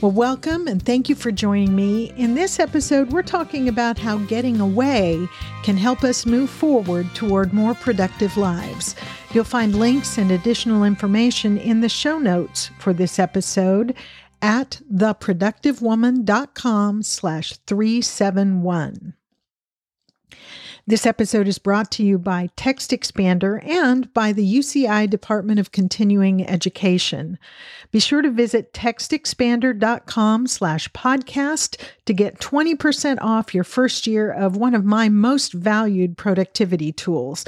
Well, welcome and thank you for joining me. In this episode, we're talking about how getting away can help us move forward toward more productive lives. You'll find links and additional information in the show notes for this episode at theproductivewoman.com slash 371. This episode is brought to you by Text Expander and by the UCI Department of Continuing Education. Be sure to visit textexpander.com slash podcast to get 20% off your first year of one of my most valued productivity tools.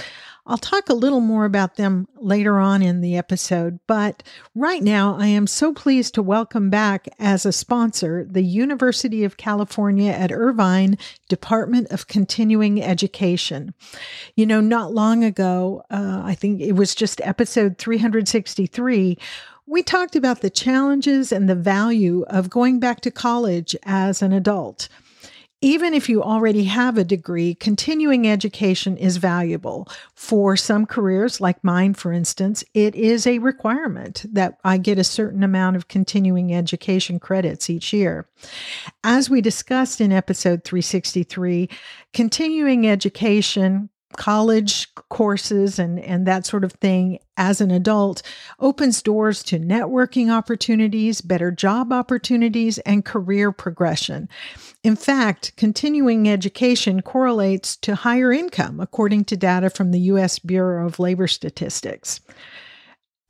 I'll talk a little more about them later on in the episode, but right now I am so pleased to welcome back as a sponsor the University of California at Irvine Department of Continuing Education. You know, not long ago, uh, I think it was just episode 363 we talked about the challenges and the value of going back to college as an adult. Even if you already have a degree, continuing education is valuable. For some careers, like mine, for instance, it is a requirement that I get a certain amount of continuing education credits each year. As we discussed in episode 363, continuing education college courses and, and that sort of thing as an adult opens doors to networking opportunities, better job opportunities, and career progression. In fact, continuing education correlates to higher income, according to data from the U.S. Bureau of Labor Statistics.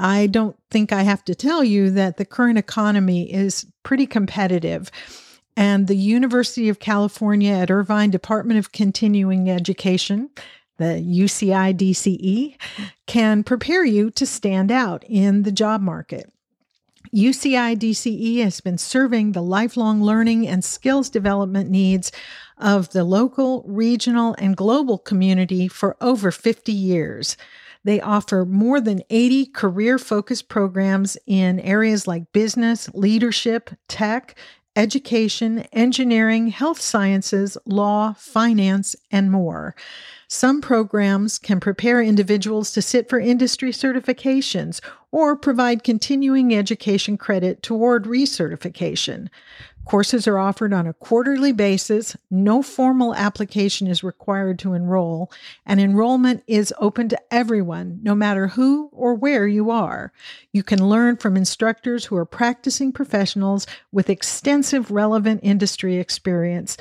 I don't think I have to tell you that the current economy is pretty competitive. And the University of California at Irvine Department of Continuing Education the UCI DCE, can prepare you to stand out in the job market. UCI DCE has been serving the lifelong learning and skills development needs of the local, regional, and global community for over 50 years. They offer more than 80 career focused programs in areas like business, leadership, tech, education, engineering, health sciences, law, finance, and more. Some programs can prepare individuals to sit for industry certifications or provide continuing education credit toward recertification. Courses are offered on a quarterly basis. No formal application is required to enroll, and enrollment is open to everyone, no matter who or where you are. You can learn from instructors who are practicing professionals with extensive relevant industry experience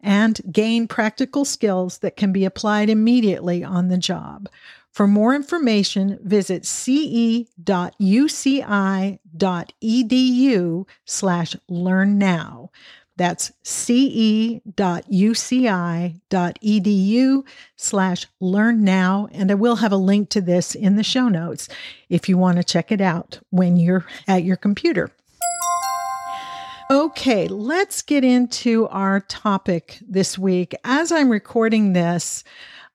and gain practical skills that can be applied immediately on the job. For more information, visit ce.uci.edu slash learn now. That's ce.uci.edu slash learn now. And I will have a link to this in the show notes if you want to check it out when you're at your computer. Okay, let's get into our topic this week. As I'm recording this,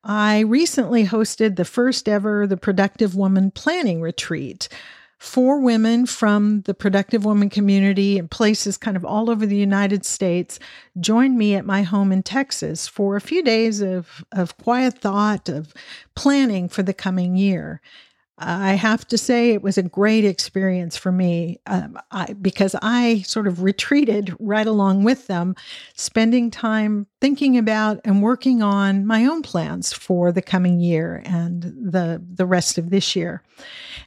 I recently hosted the first ever The Productive Woman Planning Retreat. Four women from the Productive Woman community and places kind of all over the United States joined me at my home in Texas for a few days of, of quiet thought, of planning for the coming year. I have to say it was a great experience for me um, I, because I sort of retreated right along with them, spending time thinking about and working on my own plans for the coming year and the the rest of this year.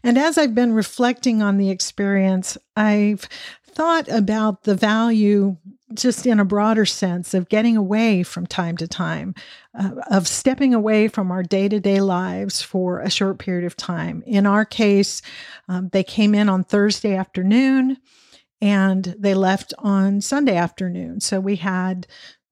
And as I've been reflecting on the experience, I've thought about the value just in a broader sense of getting away from time to time, uh, of stepping away from our day to day lives for a short period of time. In our case, um, they came in on Thursday afternoon and they left on Sunday afternoon. So we had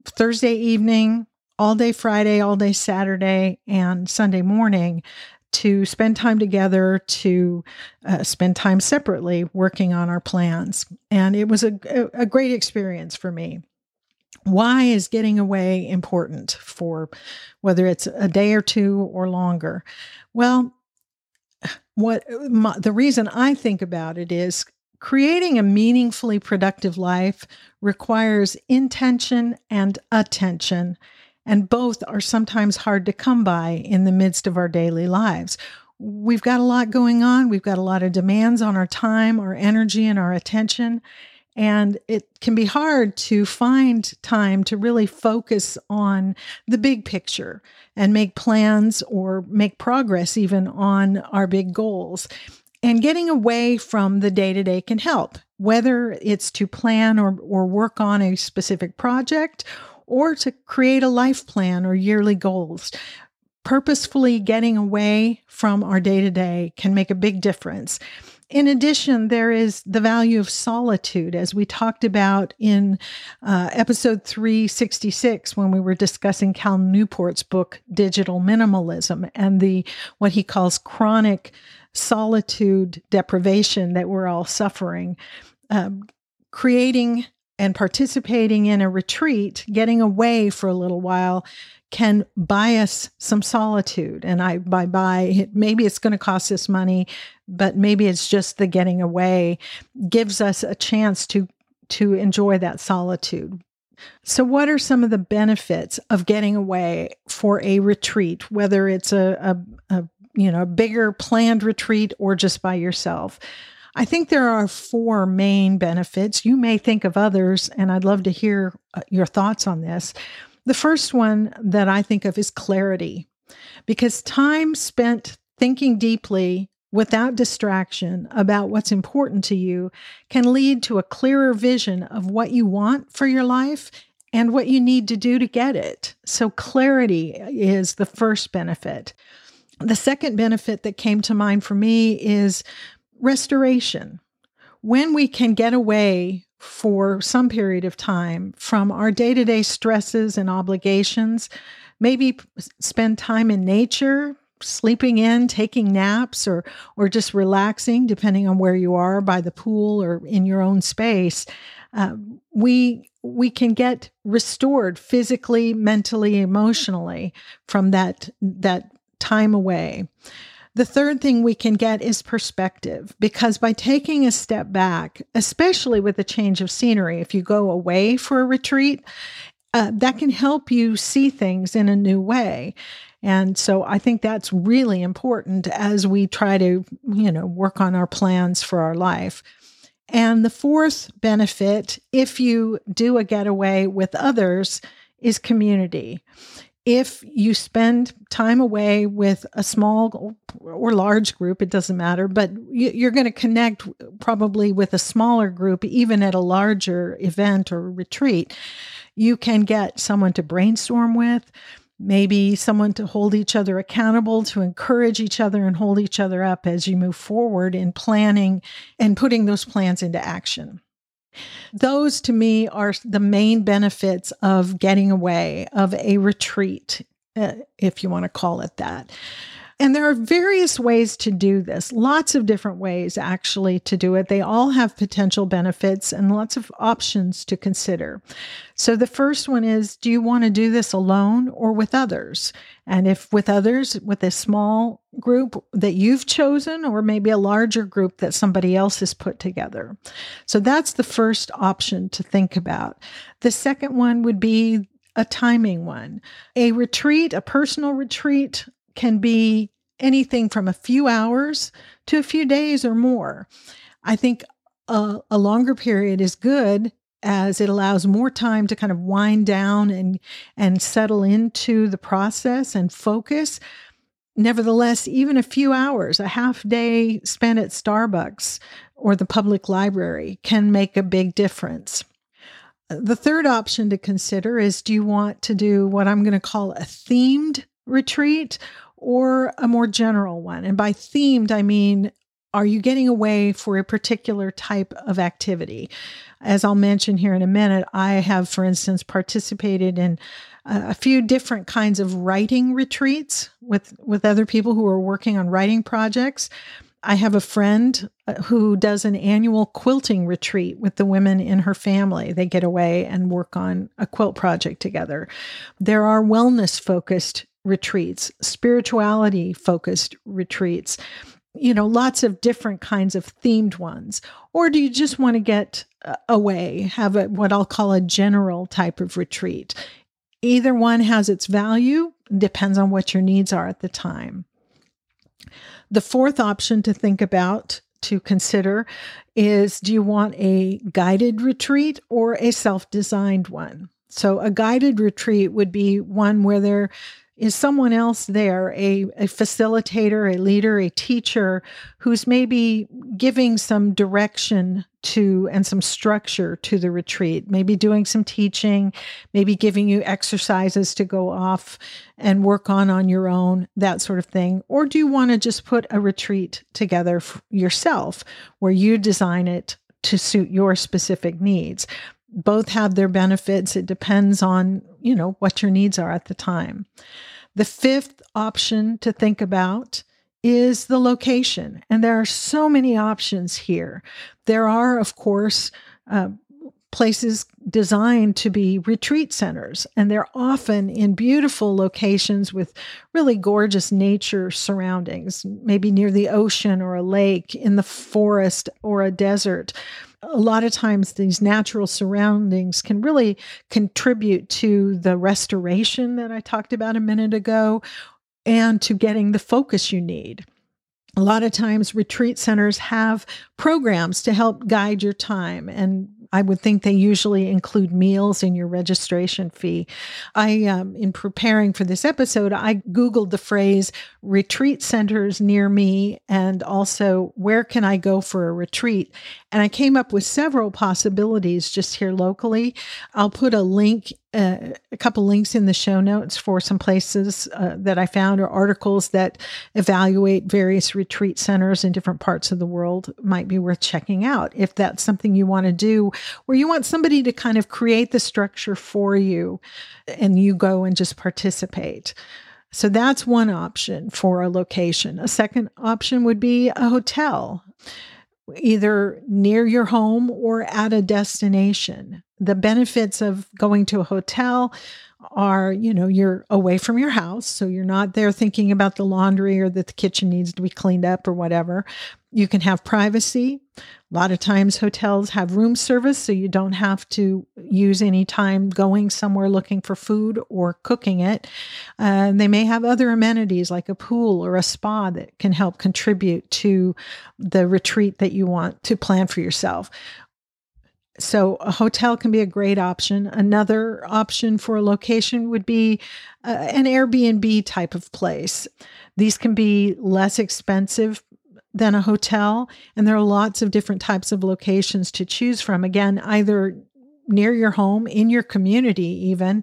Thursday evening, all day Friday, all day Saturday, and Sunday morning to spend time together, to uh, spend time separately working on our plans. And it was a, a great experience for me. Why is getting away important for whether it's a day or two or longer? Well, what my, the reason I think about it is creating a meaningfully productive life requires intention and attention and both are sometimes hard to come by in the midst of our daily lives. We've got a lot going on. We've got a lot of demands on our time, our energy, and our attention. And it can be hard to find time to really focus on the big picture and make plans or make progress even on our big goals. And getting away from the day to day can help, whether it's to plan or, or work on a specific project or to create a life plan or yearly goals. Purposefully getting away from our day to day can make a big difference. In addition, there is the value of solitude, as we talked about in uh, episode 366 when we were discussing Cal Newport's book Digital Minimalism and the what he calls chronic solitude deprivation that we're all suffering. Um, creating and participating in a retreat, getting away for a little while, can buy us some solitude. And I by buy maybe it's going to cost us money, but maybe it's just the getting away gives us a chance to to enjoy that solitude. So, what are some of the benefits of getting away for a retreat, whether it's a, a, a you know a bigger planned retreat or just by yourself? I think there are four main benefits. You may think of others, and I'd love to hear uh, your thoughts on this. The first one that I think of is clarity, because time spent thinking deeply without distraction about what's important to you can lead to a clearer vision of what you want for your life and what you need to do to get it. So, clarity is the first benefit. The second benefit that came to mind for me is restoration. When we can get away for some period of time from our day to day stresses and obligations, maybe spend time in nature, sleeping in, taking naps, or, or just relaxing, depending on where you are by the pool or in your own space. Uh, we we can get restored physically, mentally, emotionally from that that time away. The third thing we can get is perspective because by taking a step back, especially with a change of scenery, if you go away for a retreat, uh, that can help you see things in a new way. And so I think that's really important as we try to, you know, work on our plans for our life. And the fourth benefit, if you do a getaway with others, is community if you spend time away with a small or large group, it doesn't matter, but you're going to connect probably with a smaller group, even at a larger event or retreat. You can get someone to brainstorm with, maybe someone to hold each other accountable, to encourage each other and hold each other up as you move forward in planning and putting those plans into action. Those to me are the main benefits of getting away, of a retreat, uh, if you want to call it that. And there are various ways to do this, lots of different ways actually to do it. They all have potential benefits and lots of options to consider. So the first one is do you want to do this alone or with others? And if with others, with a small group that you've chosen, or maybe a larger group that somebody else has put together. So that's the first option to think about. The second one would be a timing one. A retreat, a personal retreat, can be anything from a few hours to a few days or more. I think a, a, longer period is good as it allows more time to kind of wind down and and settle into the process and focus. Nevertheless, even a few hours, a half day spent at Starbucks or the public library can make a big difference. The third option to consider is do you want to do what I'm going to call a themed retreat or a more general one. And by themed, I mean are you getting away for a particular type of activity? As I'll mention here in a minute, I have, for instance, participated in a few different kinds of writing retreats with, with other people who are working on writing projects. I have a friend uh, who does an annual quilting retreat with the women in her family. They get away and work on a quilt project together. There are wellness focused retreats, spirituality focused retreats you know, lots of different kinds of themed ones? Or do you just want to get uh, away, have a, what I'll call a general type of retreat? Either one has its value, depends on what your needs are at the time. The fourth option to think about to consider is do you want a guided retreat or a self designed one? So, a guided retreat would be one where there is someone else there, a, a facilitator, a leader, a teacher who's maybe giving some direction to and some structure to the retreat, maybe doing some teaching, maybe giving you exercises to go off and work on on your own, that sort of thing? Or do you want to just put a retreat together yourself where you design it to suit your specific needs? Both have their benefits. It depends on, you know, what your needs are at the time. The fifth option to think about is the location. And there are so many options here. There are, of course, uh, places designed to be retreat centers, and they're often in beautiful locations with really gorgeous nature surroundings, maybe near the ocean or a lake, in the forest or a desert a lot of times these natural surroundings can really contribute to the restoration that I talked about a minute ago and to getting the focus you need. A lot of times, retreat centers have programs to help guide your time and I would think they usually include meals in your registration fee. I, um, in preparing for this episode, I Googled the phrase retreat centers near me and also where can I go for a retreat? And I came up with several possibilities just here locally. I'll put a link uh, a couple links in the show notes for some places uh, that I found or articles that evaluate various retreat centers in different parts of the world might be worth checking out if that's something you want to do where you want somebody to kind of create the structure for you and you go and just participate. So that's one option for a location. A second option would be a hotel either near your home or at a destination. The benefits of going to a hotel are, you know, you're away from your house. So you're not there thinking about the laundry or that the kitchen needs to be cleaned up or whatever. You can have privacy. A lot of times hotels have room service, so you don't have to use any time going somewhere looking for food or cooking it. Uh, they may have other amenities like a pool or a spa that can help contribute to the retreat that you want to plan for yourself. So, a hotel can be a great option. Another option for a location would be uh, an Airbnb type of place. These can be less expensive than a hotel. And there are lots of different types of locations to choose from. Again, either near your home, in your community, even,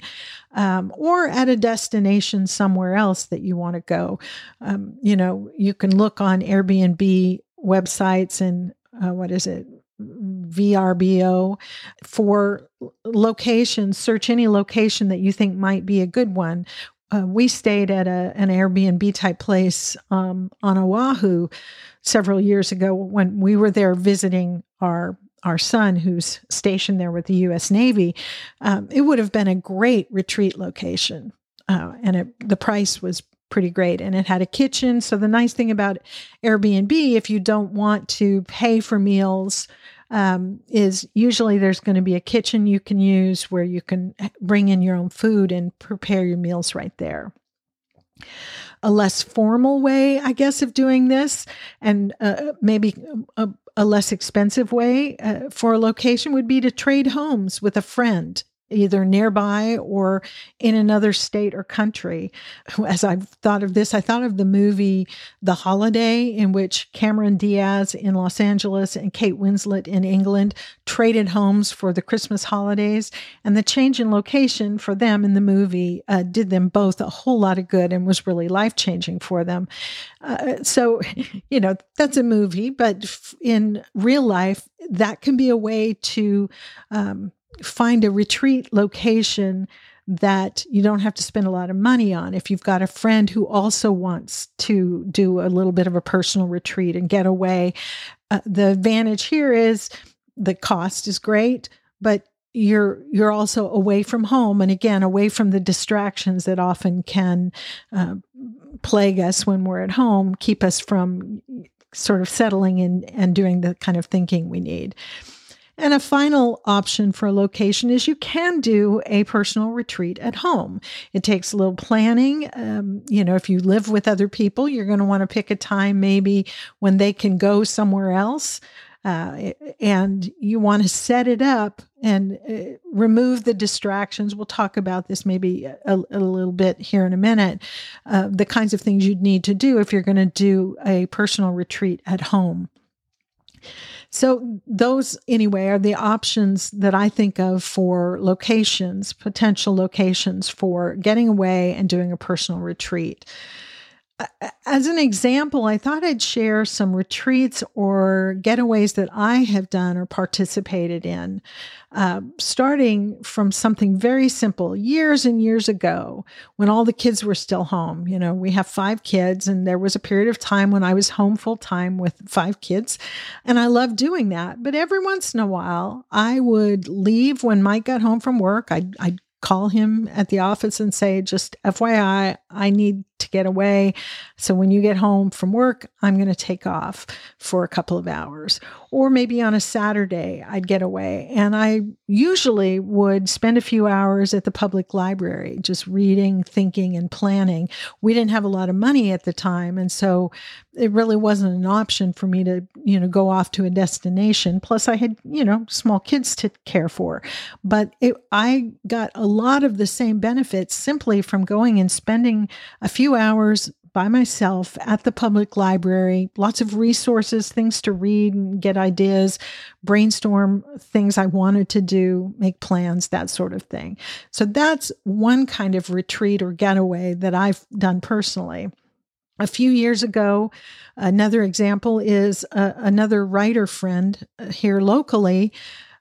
um, or at a destination somewhere else that you want to go. Um, you know, you can look on Airbnb websites and uh, what is it? VRBO for locations, search any location that you think might be a good one. Uh, we stayed at a, an Airbnb type place um, on Oahu several years ago when we were there visiting our our son who's stationed there with the U.S. Navy. Um, it would have been a great retreat location, uh, and it, the price was pretty great. And it had a kitchen. So the nice thing about Airbnb, if you don't want to pay for meals, um, is usually there's going to be a kitchen you can use where you can bring in your own food and prepare your meals right there a less formal way, I guess, of doing this, and uh, maybe a, a, less expensive way uh, for a location would be to trade homes with a friend either nearby or in another state or country. As I've thought of this, I thought of the movie The Holiday, in which Cameron Diaz in Los Angeles and Kate Winslet in England traded homes for the Christmas holidays. And the change in location for them in the movie uh, did them both a whole lot of good and was really life changing for them. Uh, so, you know, that's a movie, but in real life, that can be a way to um, find a retreat location that you don't have to spend a lot of money on. If you've got a friend who also wants to do a little bit of a personal retreat and get away, uh, the advantage here is the cost is great, but you're you're also away from home and again away from the distractions that often can uh, plague us when we're at home keep us from sort of settling in and doing the kind of thinking we need and a final option for a location is you can do a personal retreat at home. It takes a little planning. Um, you know, if you live with other people, you're going to want to pick a time maybe when they can go somewhere else. Uh, and you want to set it up and uh, remove the distractions. We'll talk about this maybe a, a little bit here in a minute. Uh, the kinds of things you'd need to do if you're going to do a personal retreat at home. So, those anyway are the options that I think of for locations, potential locations for getting away and doing a personal retreat as an example, I thought I'd share some retreats or getaways that I have done or participated in, uh, starting from something very simple. Years and years ago, when all the kids were still home, you know, we have five kids, and there was a period of time when I was home full time with five kids, and I loved doing that. But every once in a while, I would leave when Mike got home from work. I'd, I'd call him at the office and say, just FYI, I need to get away. So when you get home from work, I'm going to take off for a couple of hours. Or maybe on a Saturday, I'd get away. And I usually would spend a few hours at the public library, just reading, thinking, and planning. We didn't have a lot of money at the time. And so it really wasn't an option for me to, you know, go off to a destination. Plus, I had, you know, small kids to care for. But it, I got a lot of the same benefits simply from going and spending a few hours by myself at the public library, lots of resources, things to read and get ideas, brainstorm things I wanted to do, make plans, that sort of thing. So that's one kind of retreat or getaway that I've done personally. A few years ago, another example is uh, another writer friend uh, here locally.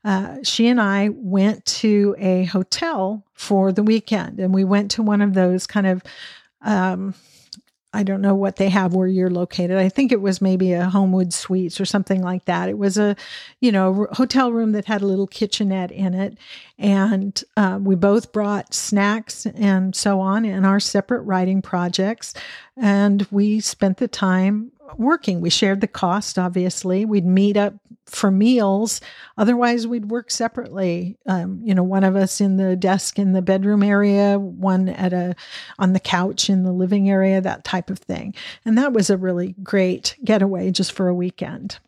Uh, she and I went to a hotel for the weekend, and we went to one of those kind of um, I don't know what they have where you're located. I think it was maybe a Homewood Suites or something like that. It was a, you know, hotel room that had a little kitchenette in it, and uh, we both brought snacks and so on in our separate writing projects, and we spent the time working. We shared the cost, obviously. We'd meet up for meals. Otherwise, we'd work separately. Um, you know, one of us in the desk in the bedroom area, one at a on the couch in the living area, that type of thing. And that was a really great getaway just for a weekend.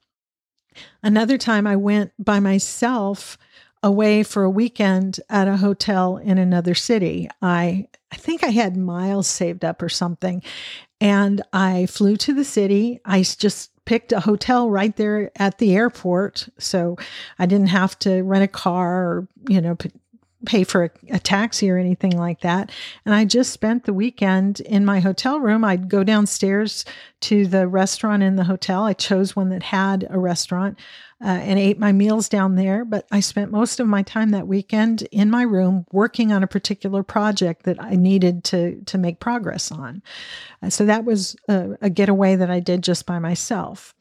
Another time I went by myself away for a weekend at a hotel in another city. I I think I had miles saved up or something. And I flew to the city. I just picked a hotel right there at the airport. So I didn't have to rent a car or, you know, pay for a, a, taxi or anything like that. And I just spent the weekend in my hotel room. I'd go downstairs to the restaurant in the hotel. I chose one that had a restaurant uh, and ate my meals down there. But I spent most of my time that weekend in my room working on a particular project that I needed to to make progress on. Uh, so that was a, a getaway that I did just by myself.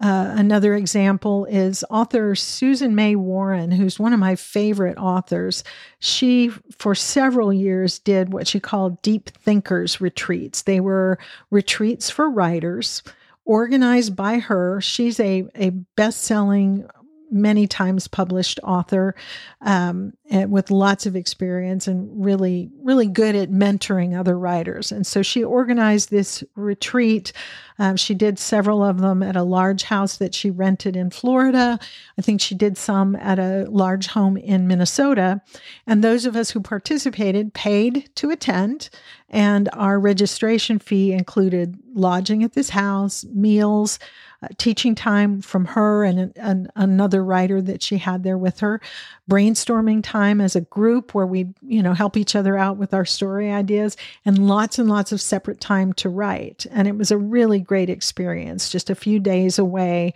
Uh, another example is author Susan May Warren, who's one of my favorite authors. She, for several years, did what she called deep thinkers retreats. They were retreats for writers organized by her. She's a, a best selling many times published author um, with lots of experience and really, really good at mentoring other writers. And so she organized this retreat. Um, she did several of them at a large house that she rented in Florida. I think she did some at a large home in Minnesota. And those of us who participated paid to attend. And our registration fee included lodging at this house, meals, uh, teaching time from her and, and another writer that she had there with her, brainstorming time as a group where we, you know, help each other out with our story ideas, and lots and lots of separate time to write. And it was a really great experience, just a few days away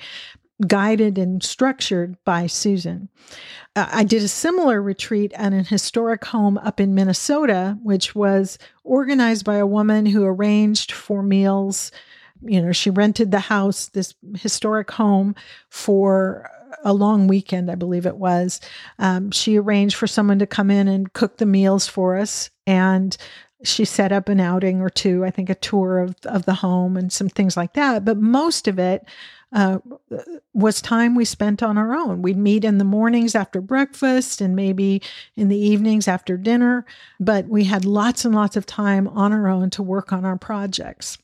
guided and structured by Susan. Uh, I did a similar retreat at an historic home up in Minnesota, which was organized by a woman who arranged for meals you know, she rented the house, this historic home, for a long weekend, I believe it was. Um, she arranged for someone to come in and cook the meals for us. And she set up an outing or two, I think a tour of, of the home and some things like that. But most of it uh, was time we spent on our own. We'd meet in the mornings after breakfast and maybe in the evenings after dinner, but we had lots and lots of time on our own to work on our projects.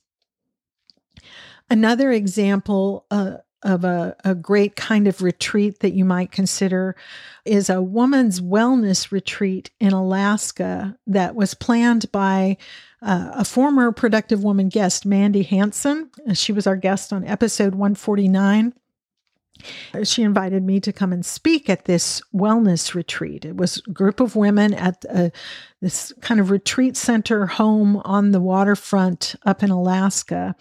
Another example uh, of a, a great kind of retreat that you might consider is a woman's wellness retreat in Alaska that was planned by uh, a former Productive Woman guest, Mandy Hanson. She was our guest on episode 149. She invited me to come and speak at this wellness retreat. It was a group of women at a, this kind of retreat center home on the waterfront up in Alaska.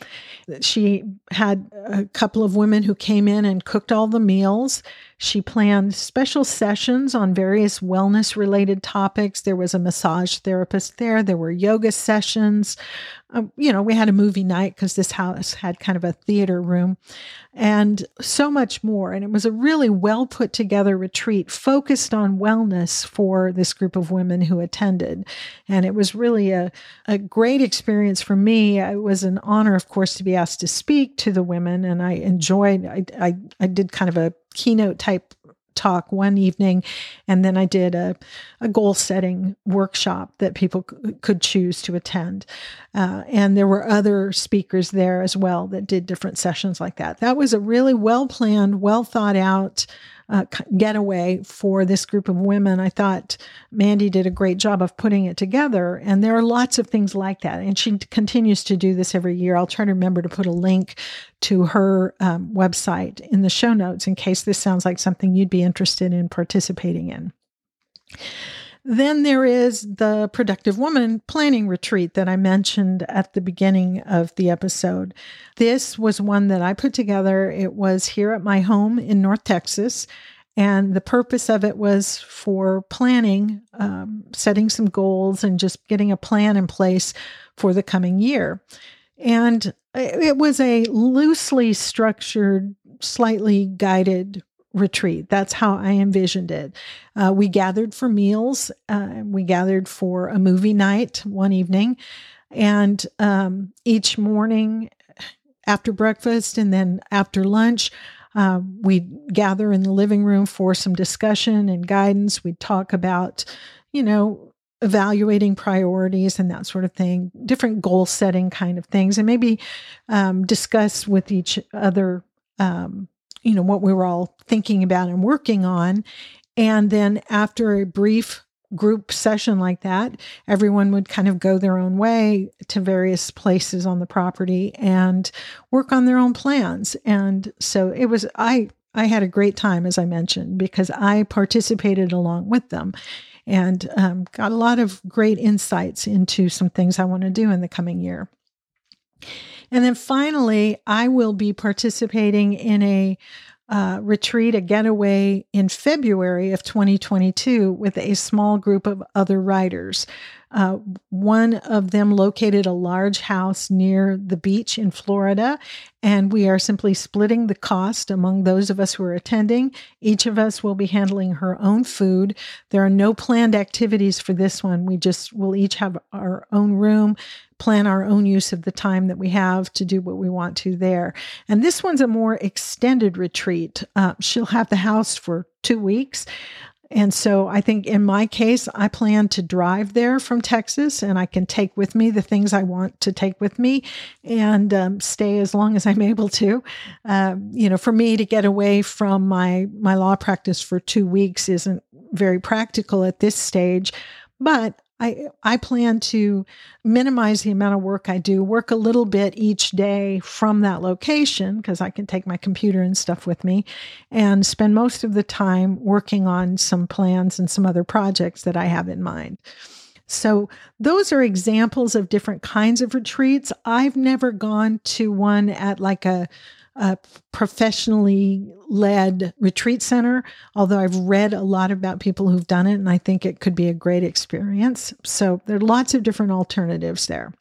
She had a couple of women who came in and cooked all the meals. She planned special sessions on various wellness related topics. There was a massage therapist there, there were yoga sessions. Um, you know, we had a movie night because this house had kind of a theater room and so much more. And it was a really well put together retreat focused on wellness for this group of women who attended. And it was really a, a great experience for me. It was an honor, of course, to be asked to speak to the women. And I enjoyed, I, I, I did kind of a keynote type talk one evening, and then I did a, a goal setting workshop that people c- could choose to attend. Uh, and there were other speakers there as well that did different sessions like that. That was a really well planned, well thought out uh, getaway for this group of women. I thought Mandy did a great job of putting it together. And there are lots of things like that. And she continues to do this every year. I'll try to remember to put a link to her um, website in the show notes in case this sounds like something you'd be interested in participating in. Then there is the Productive Woman Planning Retreat that I mentioned at the beginning of the episode. This was one that I put together. It was here at my home in North Texas. And the purpose of it was for planning, um, setting some goals, and just getting a plan in place for the coming year. And it was a loosely structured, slightly guided retreat. That's how I envisioned it. Uh, we gathered for meals. Uh, we gathered for a movie night one evening. And um, each morning after breakfast and then after lunch, uh, we'd gather in the living room for some discussion and guidance. We'd talk about, you know, evaluating priorities and that sort of thing, different goal setting kind of things, and maybe um, discuss with each other um, you know, what we were all thinking about and working on. And then after a brief group session like that, everyone would kind of go their own way to various places on the property and work on their own plans. And so it was, I, I had a great time, as I mentioned, because I participated along with them and um, got a lot of great insights into some things I want to do in the coming year. And then finally, I will be participating in a uh, retreat, a getaway in February of 2022 with a small group of other writers. Uh, one of them located a large house near the beach in Florida, and we are simply splitting the cost among those of us who are attending. Each of us will be handling her own food. There are no planned activities for this one. We just will each have our own room plan our own use of the time that we have to do what we want to there. And this one's a more extended retreat. Uh, she'll have the house for two weeks. And so I think in my case, I plan to drive there from Texas and I can take with me the things I want to take with me and um, stay as long as I'm able to. Um, you know, for me to get away from my, my law practice for two weeks isn't very practical at this stage. But I, I plan to minimize the amount of work I do, work a little bit each day from that location because I can take my computer and stuff with me and spend most of the time working on some plans and some other projects that I have in mind. So, those are examples of different kinds of retreats. I've never gone to one at like a a professionally led retreat center, although I've read a lot about people who've done it and I think it could be a great experience. So there are lots of different alternatives there.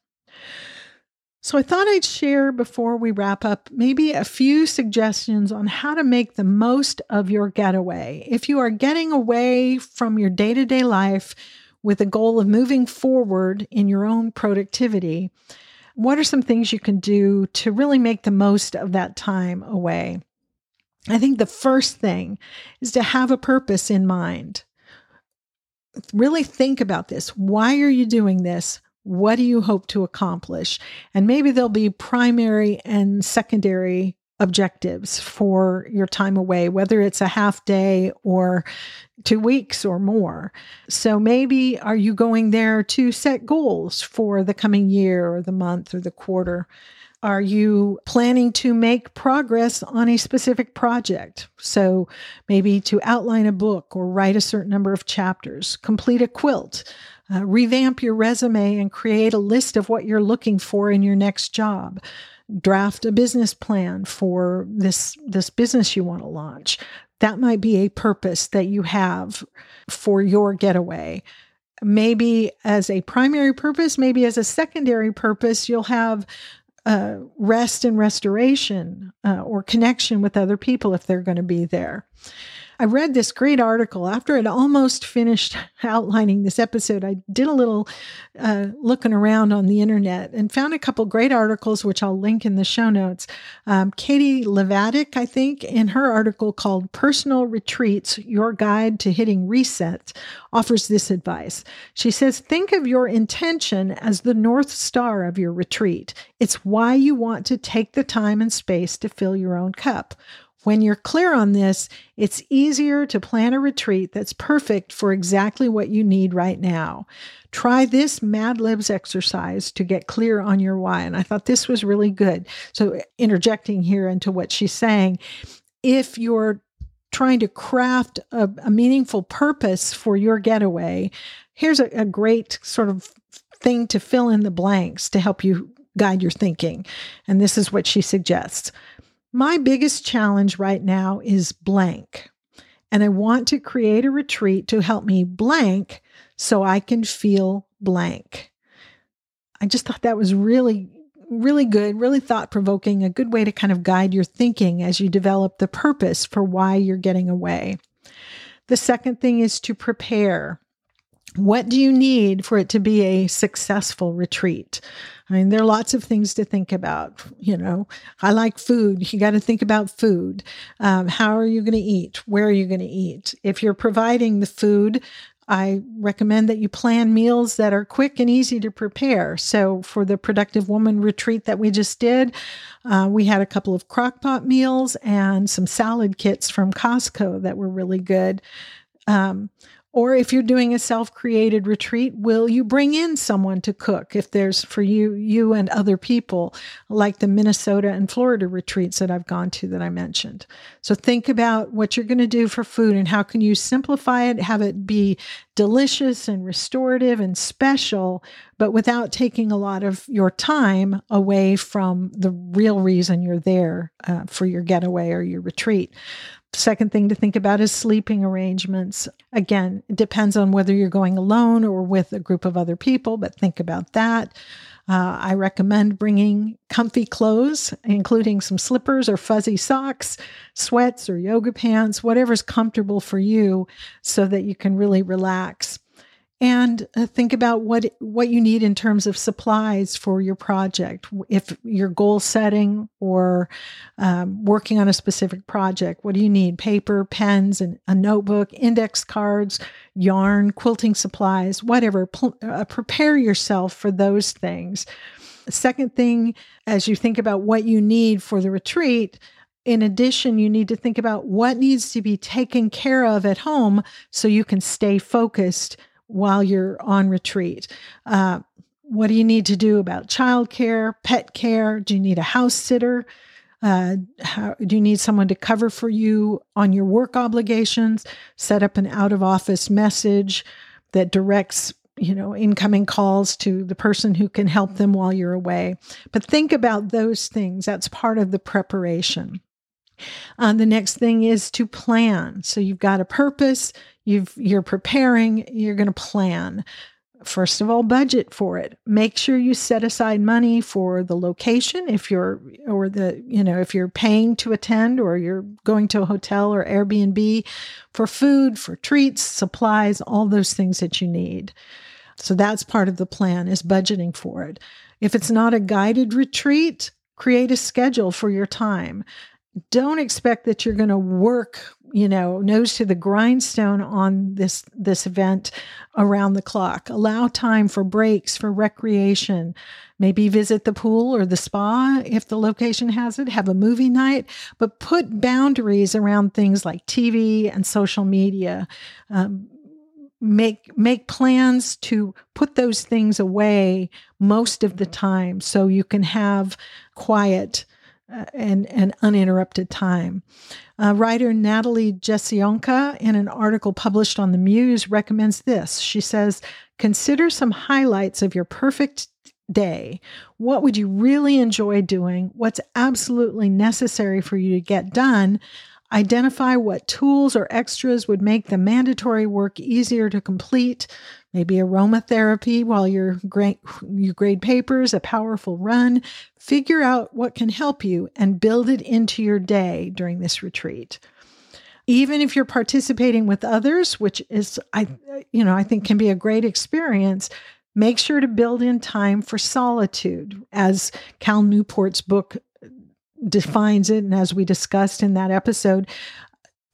So I thought I'd share before we wrap up maybe a few suggestions on how to make the most of your getaway. If you are getting away from your day to day life with a goal of moving forward in your own productivity, what are some things you can do to really make the most of that time away? I think the first thing is to have a purpose in mind. Really think about this. Why are you doing this? What do you hope to accomplish? And maybe there'll be primary and secondary objectives for your time away, whether it's a half day or two weeks or more. So maybe are you going there to set goals for the coming year or the month or the quarter? Are you planning to make progress on a specific project? So maybe to outline a book or write a certain number of chapters, complete a quilt, uh, revamp your resume and create a list of what you're looking for in your next job draft a business plan for this this business you want to launch. That might be a purpose that you have for your getaway. Maybe as a primary purpose maybe as a secondary purpose you'll have uh, rest and restoration uh, or connection with other people if they're going to be there I read this great article after I'd almost finished outlining this episode. I did a little uh, looking around on the internet and found a couple great articles, which I'll link in the show notes. Um, Katie Levatic, I think, in her article called Personal Retreats Your Guide to Hitting Reset, offers this advice. She says, Think of your intention as the North Star of your retreat. It's why you want to take the time and space to fill your own cup. When you're clear on this, it's easier to plan a retreat that's perfect for exactly what you need right now. Try this Mad Libs exercise to get clear on your why. And I thought this was really good. So, interjecting here into what she's saying, if you're trying to craft a, a meaningful purpose for your getaway, here's a, a great sort of thing to fill in the blanks to help you guide your thinking. And this is what she suggests. My biggest challenge right now is blank. And I want to create a retreat to help me blank so I can feel blank. I just thought that was really, really good, really thought provoking, a good way to kind of guide your thinking as you develop the purpose for why you're getting away. The second thing is to prepare. What do you need for it to be a successful retreat? I mean, there are lots of things to think about. You know, I like food. You got to think about food. Um, how are you going to eat? Where are you going to eat? If you're providing the food, I recommend that you plan meals that are quick and easy to prepare. So, for the Productive Woman retreat that we just did, uh, we had a couple of crockpot meals and some salad kits from Costco that were really good. Um, or if you're doing a self-created retreat, will you bring in someone to cook if there's for you you and other people like the Minnesota and Florida retreats that I've gone to that I mentioned. So think about what you're going to do for food and how can you simplify it, have it be delicious and restorative and special, but without taking a lot of your time away from the real reason you're there uh, for your getaway or your retreat. Second thing to think about is sleeping arrangements. Again, it depends on whether you're going alone or with a group of other people, but think about that. Uh, I recommend bringing comfy clothes, including some slippers or fuzzy socks, sweats or yoga pants, whatever's comfortable for you, so that you can really relax and uh, think about what what you need in terms of supplies for your project. If you're goal setting or um, working on a specific project what do you need? Paper pens and a notebook index cards yarn quilting supplies whatever. P- uh, prepare yourself for those things. Second thing as you think about what you need for the retreat in addition, you need to think about what needs to be taken care of at home so you can stay focused while you're on retreat. Uh, what do you need to do about childcare, pet care? Do you need a house sitter? Uh, how, do you need someone to cover for you on your work obligations? Set up an out of office message that directs you know incoming calls to the person who can help them while you're away but think about those things that's part of the preparation uh, the next thing is to plan so you've got a purpose You've you're preparing, you're going to plan. First of all, budget for it. Make sure you set aside money for the location if you're or the, you know, if you're paying to attend or you're going to a hotel or Airbnb for food, for treats, supplies, all those things that you need. So that's part of the plan is budgeting for it. If it's not a guided retreat, create a schedule for your time don't expect that you're going to work you know nose to the grindstone on this this event around the clock. Allow time for breaks for recreation. Maybe visit the pool or the spa if the location has it. Have a movie night. But put boundaries around things like tv and social media. Um, make make plans to put those things away most of the time so you can have quiet and, and uninterrupted time. Uh, writer Natalie Jesionka, in an article published on the Muse, recommends this. She says, Consider some highlights of your perfect day. What would you really enjoy doing? What's absolutely necessary for you to get done? Identify what tools or extras would make the mandatory work easier to complete. Maybe aromatherapy while you're grade, you grade papers, a powerful run. Figure out what can help you and build it into your day during this retreat. Even if you're participating with others, which is I you know, I think can be a great experience, make sure to build in time for solitude as Cal Newport's book defines it. And as we discussed in that episode,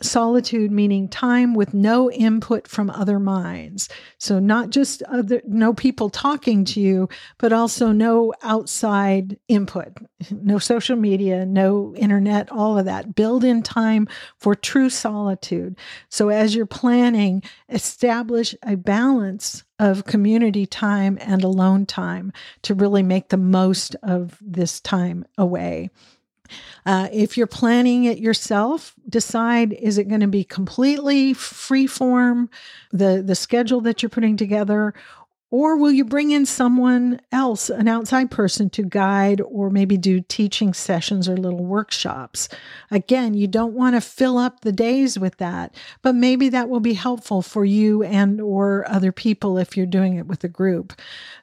solitude meaning time with no input from other minds. So not just other no people talking to you but also no outside input. No social media no internet all of that. Build in time for true solitude. So as you're planning establish a balance of community time and alone time to really make the most of this time away uh, if you're planning it yourself, decide is it going to be completely free form, the, the schedule that you're putting together, or will you bring in someone else, an outside person, to guide or maybe do teaching sessions or little workshops? Again, you don't want to fill up the days with that, but maybe that will be helpful for you and or other people if you're doing it with a group.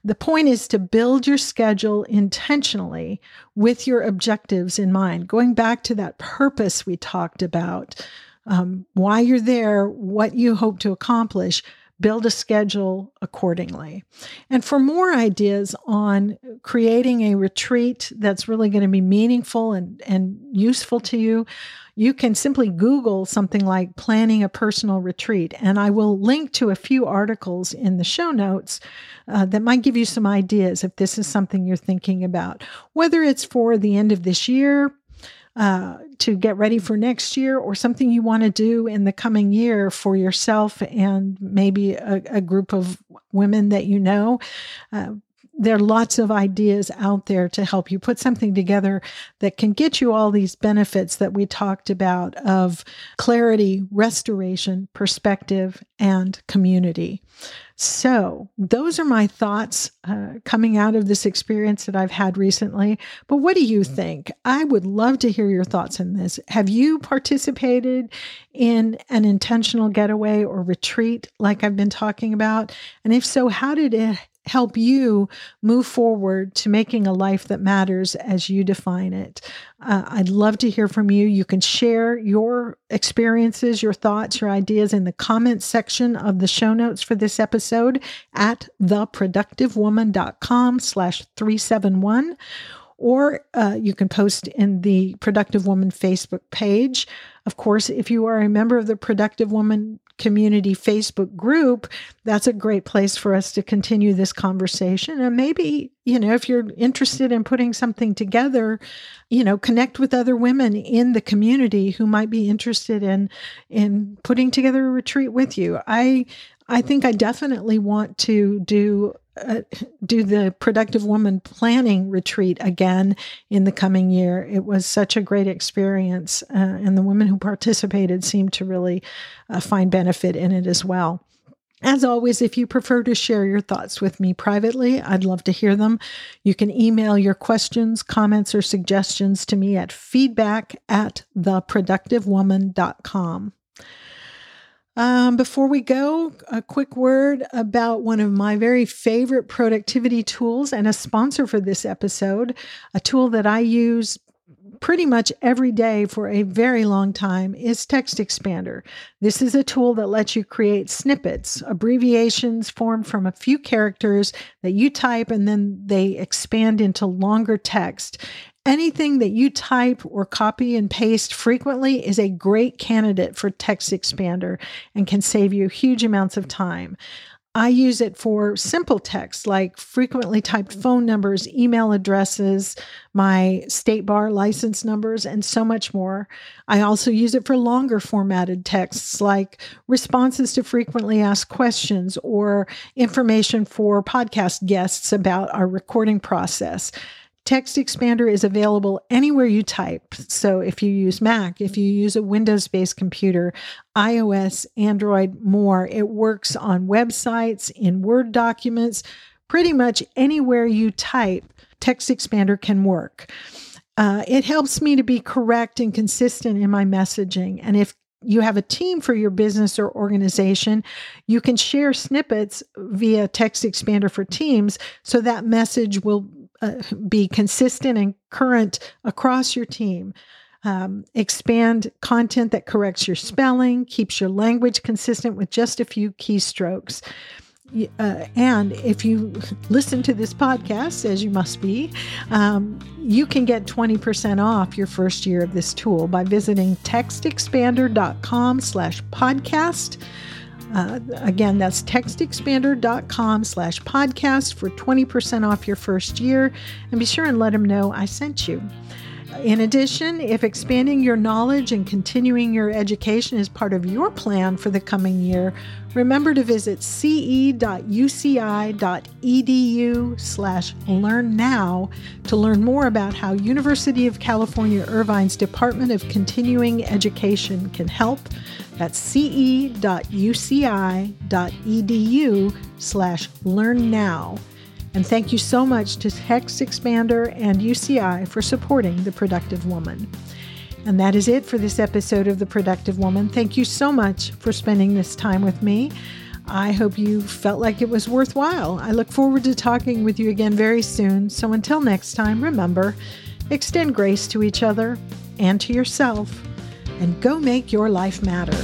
The point is to build your schedule intentionally with your objectives in mind. Going back to that purpose we talked about, um, why you're there, what you hope to accomplish build a schedule accordingly. And for more ideas on creating a retreat that's really going to be meaningful and, and useful to you, you can simply Google something like planning a personal retreat. And I will link to a few articles in the show notes uh, that might give you some ideas if this is something you're thinking about, whether it's for the end of this year uh, to get ready for next year or something you want to do in the coming year for yourself and maybe a, a group of women that you know. Uh, there are lots of ideas out there to help you put something together that can get you all these benefits that we talked about of clarity, restoration, perspective, and community. So, those are my thoughts uh, coming out of this experience that I've had recently. But what do you think? I would love to hear your thoughts on this. Have you participated in an intentional getaway or retreat like I've been talking about? And if so, how did it help you move forward to making a life that matters as you define it. Uh, I'd love to hear from you. You can share your experiences, your thoughts, your ideas in the comments section of the show notes for this episode at theproductivewoman.com slash 371 or uh, you can post in the Productive Woman Facebook page. Of course, if you are a member of the Productive Woman community Facebook group, that's a great place for us to continue this conversation. And maybe, you know, if you're interested in putting something together, you know, connect with other women in the community who might be interested in in putting together a retreat with you. I I think I definitely want to do do the productive woman planning retreat again in the coming year. It was such a great experience, uh, and the women who participated seemed to really uh, find benefit in it as well. As always, if you prefer to share your thoughts with me privately, I'd love to hear them. You can email your questions, comments, or suggestions to me at feedback at theproductivewoman.com. Um, before we go, a quick word about one of my very favorite productivity tools and a sponsor for this episode, a tool that I use pretty much every day for a very long time is Text Expander. This is a tool that lets you create snippets, abbreviations formed from a few characters that you type and then they expand into longer text. Anything that you type or copy and paste frequently is a great candidate for Text Expander and can save you huge amounts of time. I use it for simple text like frequently typed phone numbers, email addresses, my state bar license numbers, and so much more. I also use it for longer formatted texts like responses to frequently asked questions or information for podcast guests about our recording process. Text Expander is available anywhere you type. So if you use Mac, if you use a Windows based computer, iOS, Android, more, it works on websites, in Word documents, pretty much anywhere you type, Text Expander can work. Uh, it helps me to be correct and consistent in my messaging. And if you have a team for your business or organization, you can share snippets via Text Expander for Teams so that message will be consistent and current across your team. Um, expand content that corrects your spelling, keeps your language consistent with just a few keystrokes. Uh, and if you listen to this podcast, as you must be, um, you can get 20% off your first year of this tool by visiting textexpander.com slash podcast. Uh, again, that's textexpander.com slash podcast for 20% off your first year. And be sure and let them know I sent you. In addition, if expanding your knowledge and continuing your education is part of your plan for the coming year, remember to visit ce.uci.edu slash learn now to learn more about how University of California Irvine's Department of Continuing Education can help. That's ce.uci.edu slash learn now. And thank you so much to Text Expander and UCI for supporting The Productive Woman. And that is it for this episode of The Productive Woman. Thank you so much for spending this time with me. I hope you felt like it was worthwhile. I look forward to talking with you again very soon. So until next time, remember extend grace to each other and to yourself, and go make your life matter.